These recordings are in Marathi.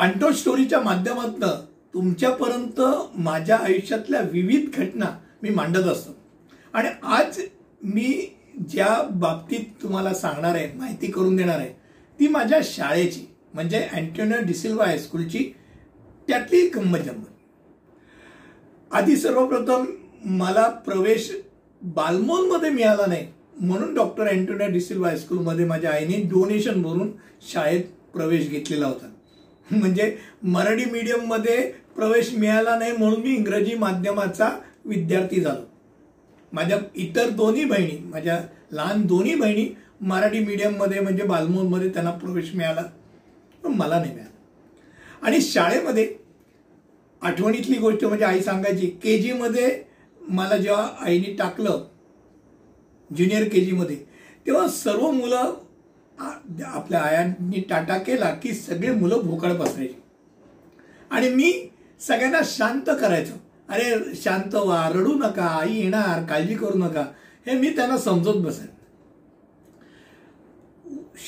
अंटो स्टोरीच्या माध्यमातून तुमच्यापर्यंत माझ्या आयुष्यातल्या विविध घटना मी मांडत असतो. आणि आज मी ज्या बाबतीत तुम्हाला सांगणार आहे माहिती करून देणार आहे ती माझ्या शाळेची म्हणजे अँटोनियो डिसिल्वा हायस्कूलची त्यातली गंमत. जंमत आधी सर्वप्रथम मला प्रवेश बालमोलमध्ये मिळाला नाही म्हणून डॉक्टर अँटोनिया डिसिल्वा हायस्कूलमध्ये माझ्या आईने डोनेशन भरून शाळेत प्रवेश घेतलेला होता. म्हणजे मराठी मीडियममध्ये प्रवेश मिळाला नाही म्हणून मी इंग्रजी माध्यमाचा विद्यार्थी झालो. माझ्या इतर दोन्ही बहिणी माझ्या लहान दोन्ही बहिणी मराठी मीडियममध्ये म्हणजे बालमोलमध्ये त्यांना प्रवेश मिळाला. पण मला नाही मिळाला. आणि शाळेमध्ये आठवणीतली गोष्ट म्हणजे आई सांगायची के जीमध्ये मला जेव्हा आईने टाकलं ज्युनियर के जीमध्ये तेव्हा सर्व मुलं आपल्या आयांनी टाटा केला की सगळे मुलं भोकाळ बसायची आणि मी सगळ्यांना शांत करायचो. अरे शांत व्हा रडू नका आई येणार काळजी करू नका. हे मी त्यांना समजत बसेन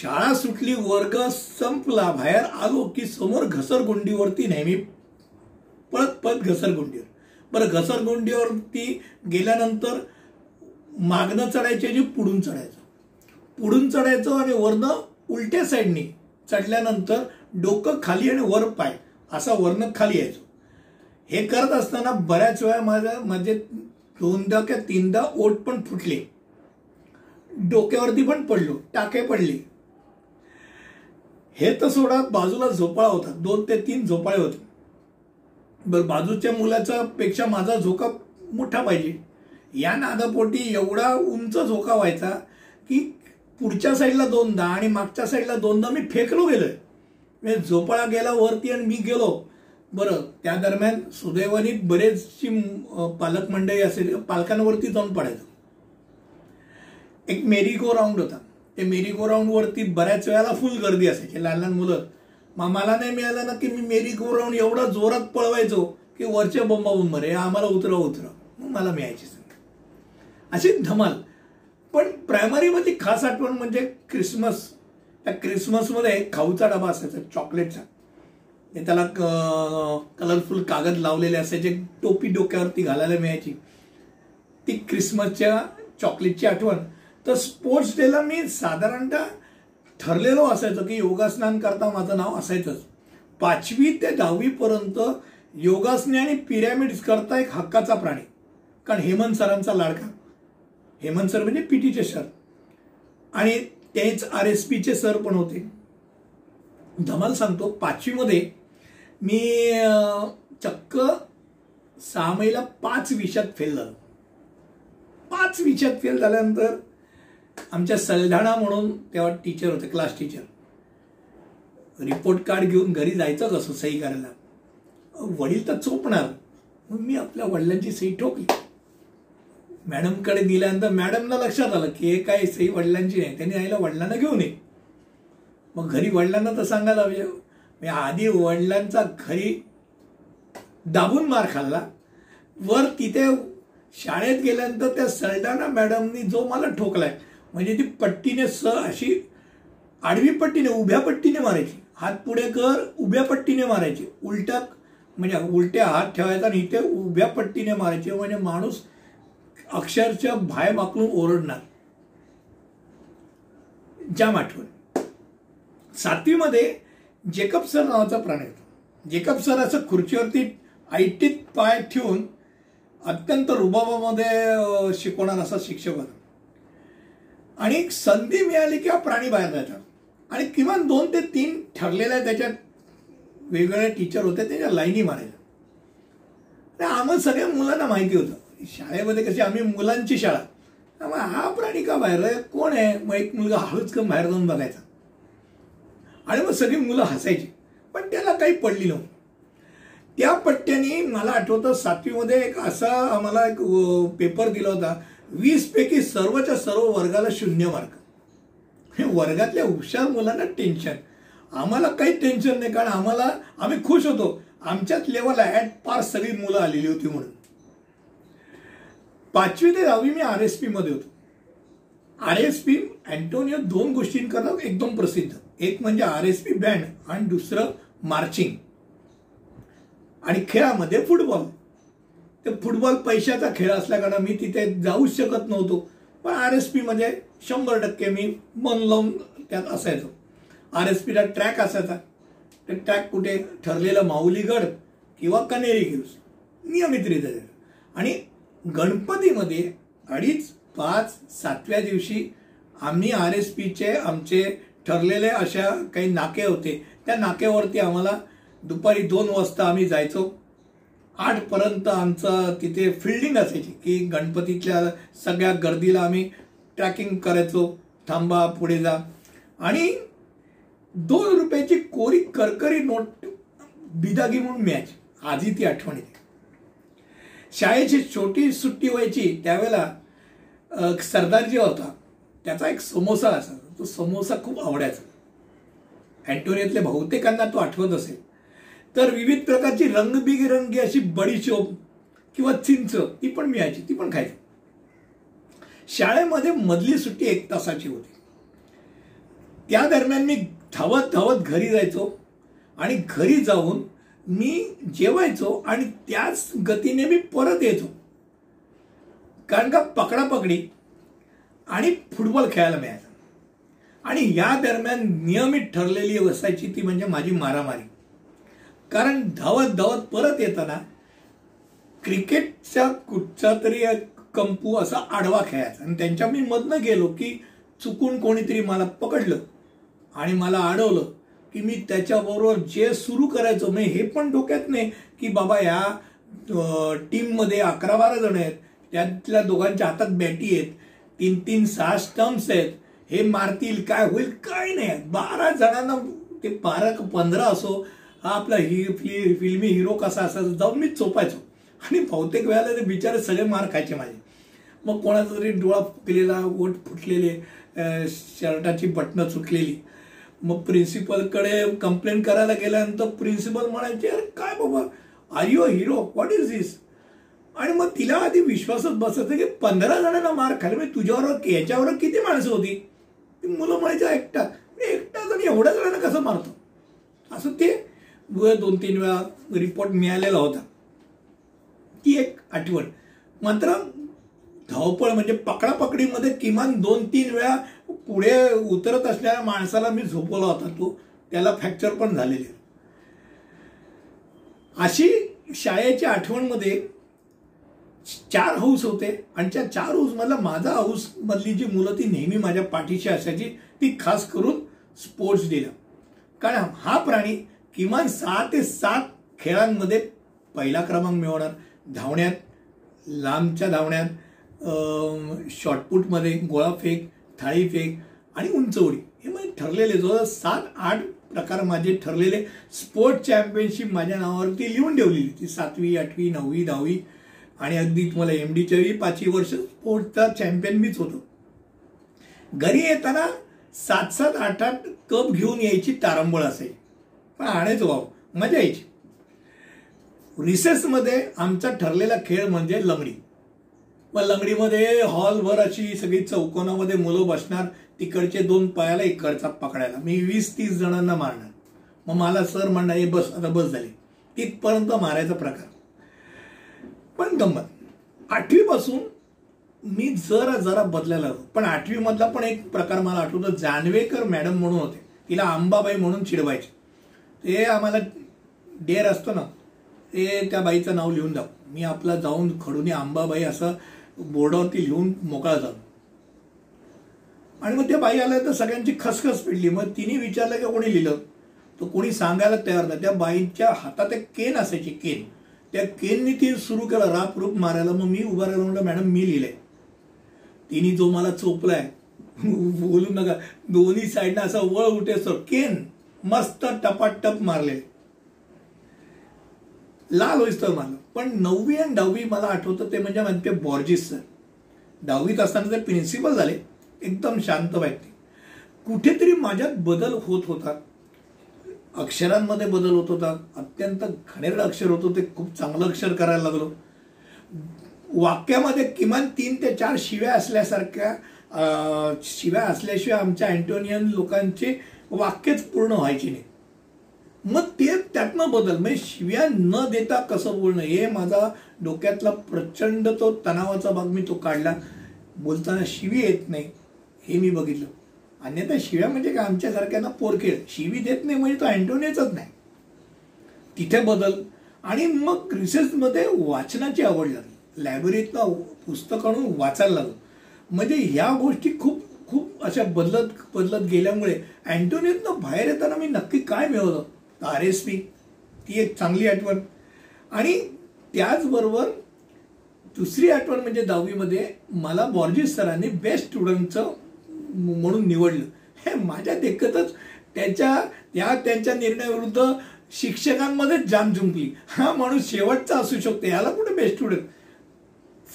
शाळा सुटली वर्ग संपला बाहेर आलो की समोर घसरगुंडीवरती नेहमी पळत पळत घसरगुंडीवर. बरं घसरगुंडीवरती गेल्यानंतर मागणं चढायचे जे पुढून चढायचं. पुढून चढायचं आणि वरनं उलट्या साईडनी चढल्यानंतर डोकं खाली आणि वर पाय असा वरनं खाली यायचो. हे करत असताना बऱ्याच वेळा माझ्या म्हणजे दोनदा किंवा तीनदा ओट पण फुटले. डोक्यावरती पण पडलो टाके पडले. हे तर सोडा बाजूला झोपाळा होता दोन ते तीन झोपाळे होते. बरं बाजूच्या मुलाचा पेक्षा माझा झोका मोठा पाहिजे. या नादापोटी एवढा उंच झोका व्हायचा की पुढच्या साईडला दोनदा आणि मागच्या साईडला दोनदा मी फेकलो गेलोय. म्हणजे झोपाळा गेला वरती आणि मी गेलो. बरं त्या दरम्यान सुदैवानी बरेचशी पालक मंडळी असेल पालकांवरती जाऊन पडायचं. एक मेरी गो राऊंड होता. ते मेरी गो राऊंडवरती बऱ्याच वेळाला फुल गर्दी असायची. लहान लहान मुलं. मग मला नाही मिळालं ना की मी मेरी गो राऊंड एवढा जोरात पळवायचो की वरच्या बोंबा मरे आम्हाला उतरा उतरा मग मला मिळायची अशी धमाल. पण प्रायमरीमध्ये खास आठवण म्हणजे क्रिसमस त्या क्रिसमसमध्ये खाऊचा डबा असायचा चॉकलेटचा त्याला कलरफुल कागद लावलेले असायचे टोपी डोक्यावरती घालायला मिळायची. ती क्रिसमसच्या चॉकलेटची आठवण. तर स्पोर्ट्स डेला मी साधारणतः ठरलेलो असायचं की योगासनान करता माझं नाव असायचंच. पाचवी ते दहावीपर्यंत योगासने आणि पिरॅमिड्स करता एक हक्काचा प्राणी. कारण हेमंत सरांचा लाडका. हेमंत सर म्हणजे पीटीचे सर. आणि तेच आर एस पीचे सर पण होते. धमाल सांगतो पाचवीमध्ये मी चक्क सहा महिला पाच विषयात फेल झालो. पाच विषयात फेल झाल्यानंतर आमच्या सलढाणा म्हणून तेव्हा टीचर होते क्लास टीचर रिपोर्ट कार्ड घेऊन घरी जायचं कसं सही करायला. वडील तर चोपणार. मग मी आपल्या वडिलांची सही ठोकली. मॅडमकडे दिल्यानंतर मॅडमला लक्षात आलं की हे काय सही वडिलांची नाही त्यांनी आईला वडिलांना घेऊन ये. मग घरी वडिलांना तर सांगायला म्हणजे आधी वडिलांचा घरी दाबून मार खाल्ला. वर तिथे शाळेत गेल्यानंतर त्या सरडाना मॅडमनी जो मला ठोकलाय म्हणजे ती पट्टीने स अशी आडवी पट्टीने उभ्या पट्टीने मारायची. हात पुढे कर उभ्या पट्टीने मारायची. उलट्या म्हणजे उलट्या हात ठेवायचा आणि इथे उभ्या पट्टीने मारायचे. म्हणजे माणूस अक्षरशः भाय माकलून ओरडणार. जाम आठवण. सातवीमध्ये जेकब सर नावाचा प्राणी होता. जेकब सर असं खुर्चीवरती आयटीत पाय ठेवून अत्यंत रुबाबामध्ये शिकवणार असा शिक्षक होता. आणि संधी मिळाली किंवा प्राणी बाहेर जायचा. आणि किमान दोन ते तीन ठरलेल्या त्याच्यात वेगवेगळ्या टीचर होते त्याच्या लाईनी मारायच्या. आम्हाला सगळ्या मुलांना माहिती होतं. शाळेमध्ये कशी आम्ही मुलांची शाळा. त्यामुळे हा प्राणी का बाहेर आहे? कोण आहे? मग एक मुलगा हळूच कम बाहेर जाऊन बघायचा. आणि मग सगळी मुलं हसायची. पण त्याला काही पडली नव्हती. त्या पट्ट्याने मला आठवतं सातवीमध्ये एक असा आम्हाला एक पेपर दिला होता वीस पैकी सर्वच्या सर्व वर्गाला शून्य मार्क हे वर्गातल्या हुशार मुलांना टेन्शन आम्हाला काही टेन्शन नाही कारण आम्हाला आम्ही खुश होतो. आमच्याच लेवलला ॲट पार सगळी मुलं आलेली होती म्हणून. पाचवी ते दहावी मी आर एस पीमध्ये होतो. आर एस पी अँटोनियो दोन गोष्टींकरता एकदम प्रसिद्ध. एक म्हणजे आर एस पी बँड आणि दुसरं मार्चिंग आणि खेळामध्ये फुटबॉल ते फुटबॉल पैशाचा खेळ असल्याकडं मी तिथे जाऊच शकत नव्हतो. पण आर एस पीमध्ये शंभर टक्के मी मन लावून त्यात असायचो. आर एस पीला ट्रॅक असायचा. ते ट्रॅक कुठे ठरलेलं माऊलीगड किंवा कनेरी हिल्स. नियमितरित्या आणि गणपतीमध्ये अडीच पाच सातव्या दिवशी आम्ही आर एस पीचे आमचे ठरलेले अशा काही नाके होते. त्या नाक्यावरती आम्हाला दुपारी दोन वाजता आम्ही जायचो. आठपर्यंत आमचं तिथे फिल्डिंग असायची की गणपतीच्या सगळ्या गर्दीला आम्ही ट्रॅकिंग करायचो. थांबा पुढे जा. आणि दोन रुपयाची कोरी करकरी नोट बिदागी म्हणून मिळायची. आधी ती आठवण येते. शाळेची छोटी सुट्टी व्हायची त्यावेळेला सरदारजी होता त्याचा एक समोसा असायचा. तो समोसा खूप आवडायचा. अँटोनियातल्या बहुतेकांना तो आठवत असेल. तर विविध प्रकारची रंगबिरंगी अशी बडीशोप किंवा चिंच ती पण मिळायची ती पण खायची. शाळेमध्ये मधली सुट्टी एक तासाची होती. त्या दरम्यान मी धावत धावत घरी जायचो आणि घरी जाऊन मी जेवायचो आणि त्याच गतीने मी परत यायचो. कारण का पकडापकडी आणि फुटबॉल खेळायला मिळायचा. आणि या दरम्यान नियमित ठरलेली असायची ती म्हणजे माझी मारामारी. कारण धावत धावत परत येताना क्रिकेटच्या कुठचा तरी कंपू असा आडवा खेळायचा. आणि त्यांच्या मी मधनं गेलो की चुकून कोणीतरी मला पकडलं आणि मला अडवलं. की मी त्याच्याबरोबर जे सुरू करायचो म्हणजे हे पण डोक्यात नाही की बाबा या टीममध्ये अकरा बारा जण आहेत त्यातल्या दोघांच्या हातात बॅटी आहेत तीन तीन सहा स्टम्प्स आहेत हे मारतील काय होईल काय नाही बारा जणांना ते बारा पंधरा असो हा आपला हि फिल्मी हिरो कसा असायचा जाऊन मी चोपायचो आणि बहुतेक वेळेला ते बिचारे सगळे मार खायचे माझे. मग कोणाचा तरी डोळा फुटलेला ओठ फुटलेले शर्टाची बटणं चुकलेली. मग प्रिन्सिपलकडे कंप्लेंट करायला गेल्यानंतर प्रिन्सिपल म्हणायचे अरे काय बाबा? Are you hero what is this आणि मग तिला आधी विश्वासच बसत की पंधरा जणांना मार खाली. म्हणजे तुझ्यावर याच्यावर किती माणसं होती? ती मुलं म्हणायचं एकटा. एकटा जण एवढ्या जणांना कसं मारतो? असं ते दोन तीन वेळा रिपोर्ट मिळालेला होता. ती एक आठवण. मात्र धावपळ म्हणजे पकडापकडीमध्ये किमान दोन तीन वेळा पुढे उतरत असलेल्या माणसाला मी झोपवला होता तो. त्याला फ्रॅक्चर पण झालेले अशी शाळेच्या आठवणमध्ये चार हाऊस होते आणि त्या चार हाऊसमधला माझा हाऊसमधली जी मुलं ती नेहमी माझ्या पाठीशी असायची ती खास करून स्पोर्ट्स डेला कारण हा प्राणी किमान सहा ते सात खेळांमध्ये पहिला क्रमांक मिळवणार. धावण्यात लांबच्या धावण्यात शॉर्टपुटमध्ये गोळाफेक थाळीफेक आणि उंच उडी हे म्हणजे ठरलेले जवळ सात आठ प्रकार माझे ठरलेले. स्पोर्ट चॅम्पियनशिप माझ्या नावावरती लिहून ठेवलेली ती सातवी आठवी नववी दहावी. आणि अगदी तुम्हाला एम डीच्या पाचवी वर्ष स्पोर्टचा चॅम्पियन मीच होतो. घरी येताना सात सात आठ आठ कप घेऊन यायची तारंबळ असायची पण आणायचो भाऊ मजा यायची. रिसेसमध्ये आमचा ठरलेला खेळ म्हणजे लंगडी. मग लंगडीमध्ये हॉलभर अशी सगळी चौकोनामध्ये मुलं बसणार तिकडचे दोन पायाला इकडचा पकडायला. मी वीस तीस जणांना मारणार. मग मला सर म्हणणार हे बस आता बस झाली. तिथपर्यंत मारायचा प्रकार. पण गंमत. आठवीपासून मी जरा जरा बदलायला हवं पण आठवीमधला पण एक प्रकार मला आठवतो. जानवेकर मॅडम म्हणून होते. तिला अंबाबाई म्हणून चिडवायचे. ते आम्हाला डेअर असतो ना. ते त्या बाईचं नाव लिहून जाऊ मी आपला जाऊन खडून अंबाबाई असं बोर्डावरती लिहून मोकळा झालो. आणि मग त्या बाई आल्या तर सगळ्यांची खसखस पिडली. मग तिने विचारलं की कोणी लिहिलं? तर कोणी सांगायला तयार नाही. त्या बाईच्या हातात एक केन असायची केन. त्या केननी ती सुरू केलं राप रूप मारायला. मग मी उभा राहिला म्हणलं मॅडम मी लिहिलंय. तिने जो मला चोपलाय बोलू नका. दोन्ही साईडनं असा वळ उठे सर केन मस्त टपाटप मारले लाल होईस तर मारलं. पण नववी आणि दहावी मला आठवतं ते म्हणजे म्हणते बॉर्जिस सर दहावीत असताना ते प्रिन्सिपल झाले एकदम शांत व्यक्ती. कुठेतरी माझ्यात बदल होत होता. अक्षरांमध्ये बदल होत होता. अत्यंत घणेरड अक्षर होतं. ते खूप चांगलं अक्षर करायला लागलो. वाक्यामध्ये किमान तीन ते चार शिव्या असल्यासारख्या शिव्या असल्याशिवाय आमच्या अँटोनियन लोकांचे वाक्यच पूर्ण व्हायची नाही. मग ते त्यातनं बदल. म्हणजे शिव्या न देता कसं बोलणं हे माझा डोक्यातला प्रचंड तो तणावाचा भाग मी तो काढला. बोलताना शिवी येत नाही हे मी बघितलं. अन्यथा शिव्या म्हणजे काय? आमच्यासारख्यांना पोरखेळ शिवी देत नाही म्हणजे तो अँटोनियच नाही. तिथे बदल. आणि मग रिसर्चमध्ये वाचनाची आवड लागली. लायब्ररीतनं पुस्तक आणून वाचायला लागलो. म्हणजे ह्या गोष्टी खूप खूप अशा बदलत बदलत गेल्यामुळे अँटोनियतनं बाहेर येताना मी नक्की काय मिळवलं? आर एस पी ती एक चांगली आठवण. आणि त्याचबरोबर दुसरी आठवण म्हणजे दहावीमध्ये मला बॉर्जिस सरांनी बेस्ट स्टुडंटचं म्हणून निवडलं. हे माझ्या देखतच त्याच्या त्या त्यांच्या निर्णयाविरुद्ध शिक्षकांमध्येच जाम जुंपली. हा माणूस शेवटचा असू शकतो याला कुठे बेस्ट स्टुडंट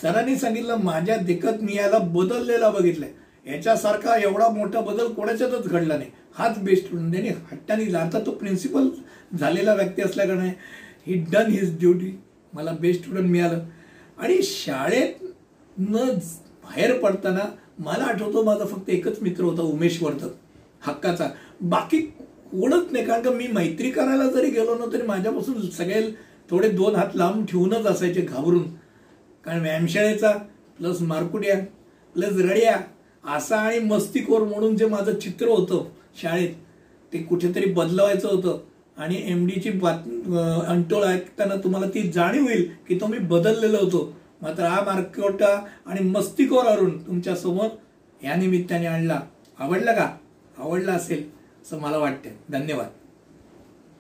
सरांनी सांगितलं माझ्या देखत मी याला बदललेला बघितलाय. याच्यासारखा एवढा मोठा बदल कोणाच्यातच घडला नाही. हाच बेस्ट स्टुडंट त्याने हट्टाने आता तो प्रिन्सिपल झालेला व्यक्ती असल्याकारणे ही डन हिज ड्युटी मला बेस्ट स्टुडंट मिळालं. आणि शाळेत न बाहेर पडताना मला आठवतो माझा फक्त एकच मित्र होता उमेश वर्धक हक्काचा. बाकी कोणच नाही कारण का मी मैत्री करायला जरी गेलो ना तरी माझ्यापासून सगळे थोडे दोन हात लांब ठेवूनच असायचे घाबरून. कारण व्यायामशाळेचा प्लस मारकुट्या प्लस रड्या असा आणि मस्तीखोर म्हणून जे माझं चित्र होतं शाळेत. ते कुठेतरी बदलवायचं होतं. आणि एम डीची बात अंटोळ ऐकताना तुम्हाला ती जाणीव होईल की तो मी बदललेलो होतो. मात्र हा मार्कोटा आणि मस्तिकोर अरुण तुमच्यासमोर या निमित्ताने आणला. आवडला का? आवडला असेल असं मला वाटतं धन्यवाद.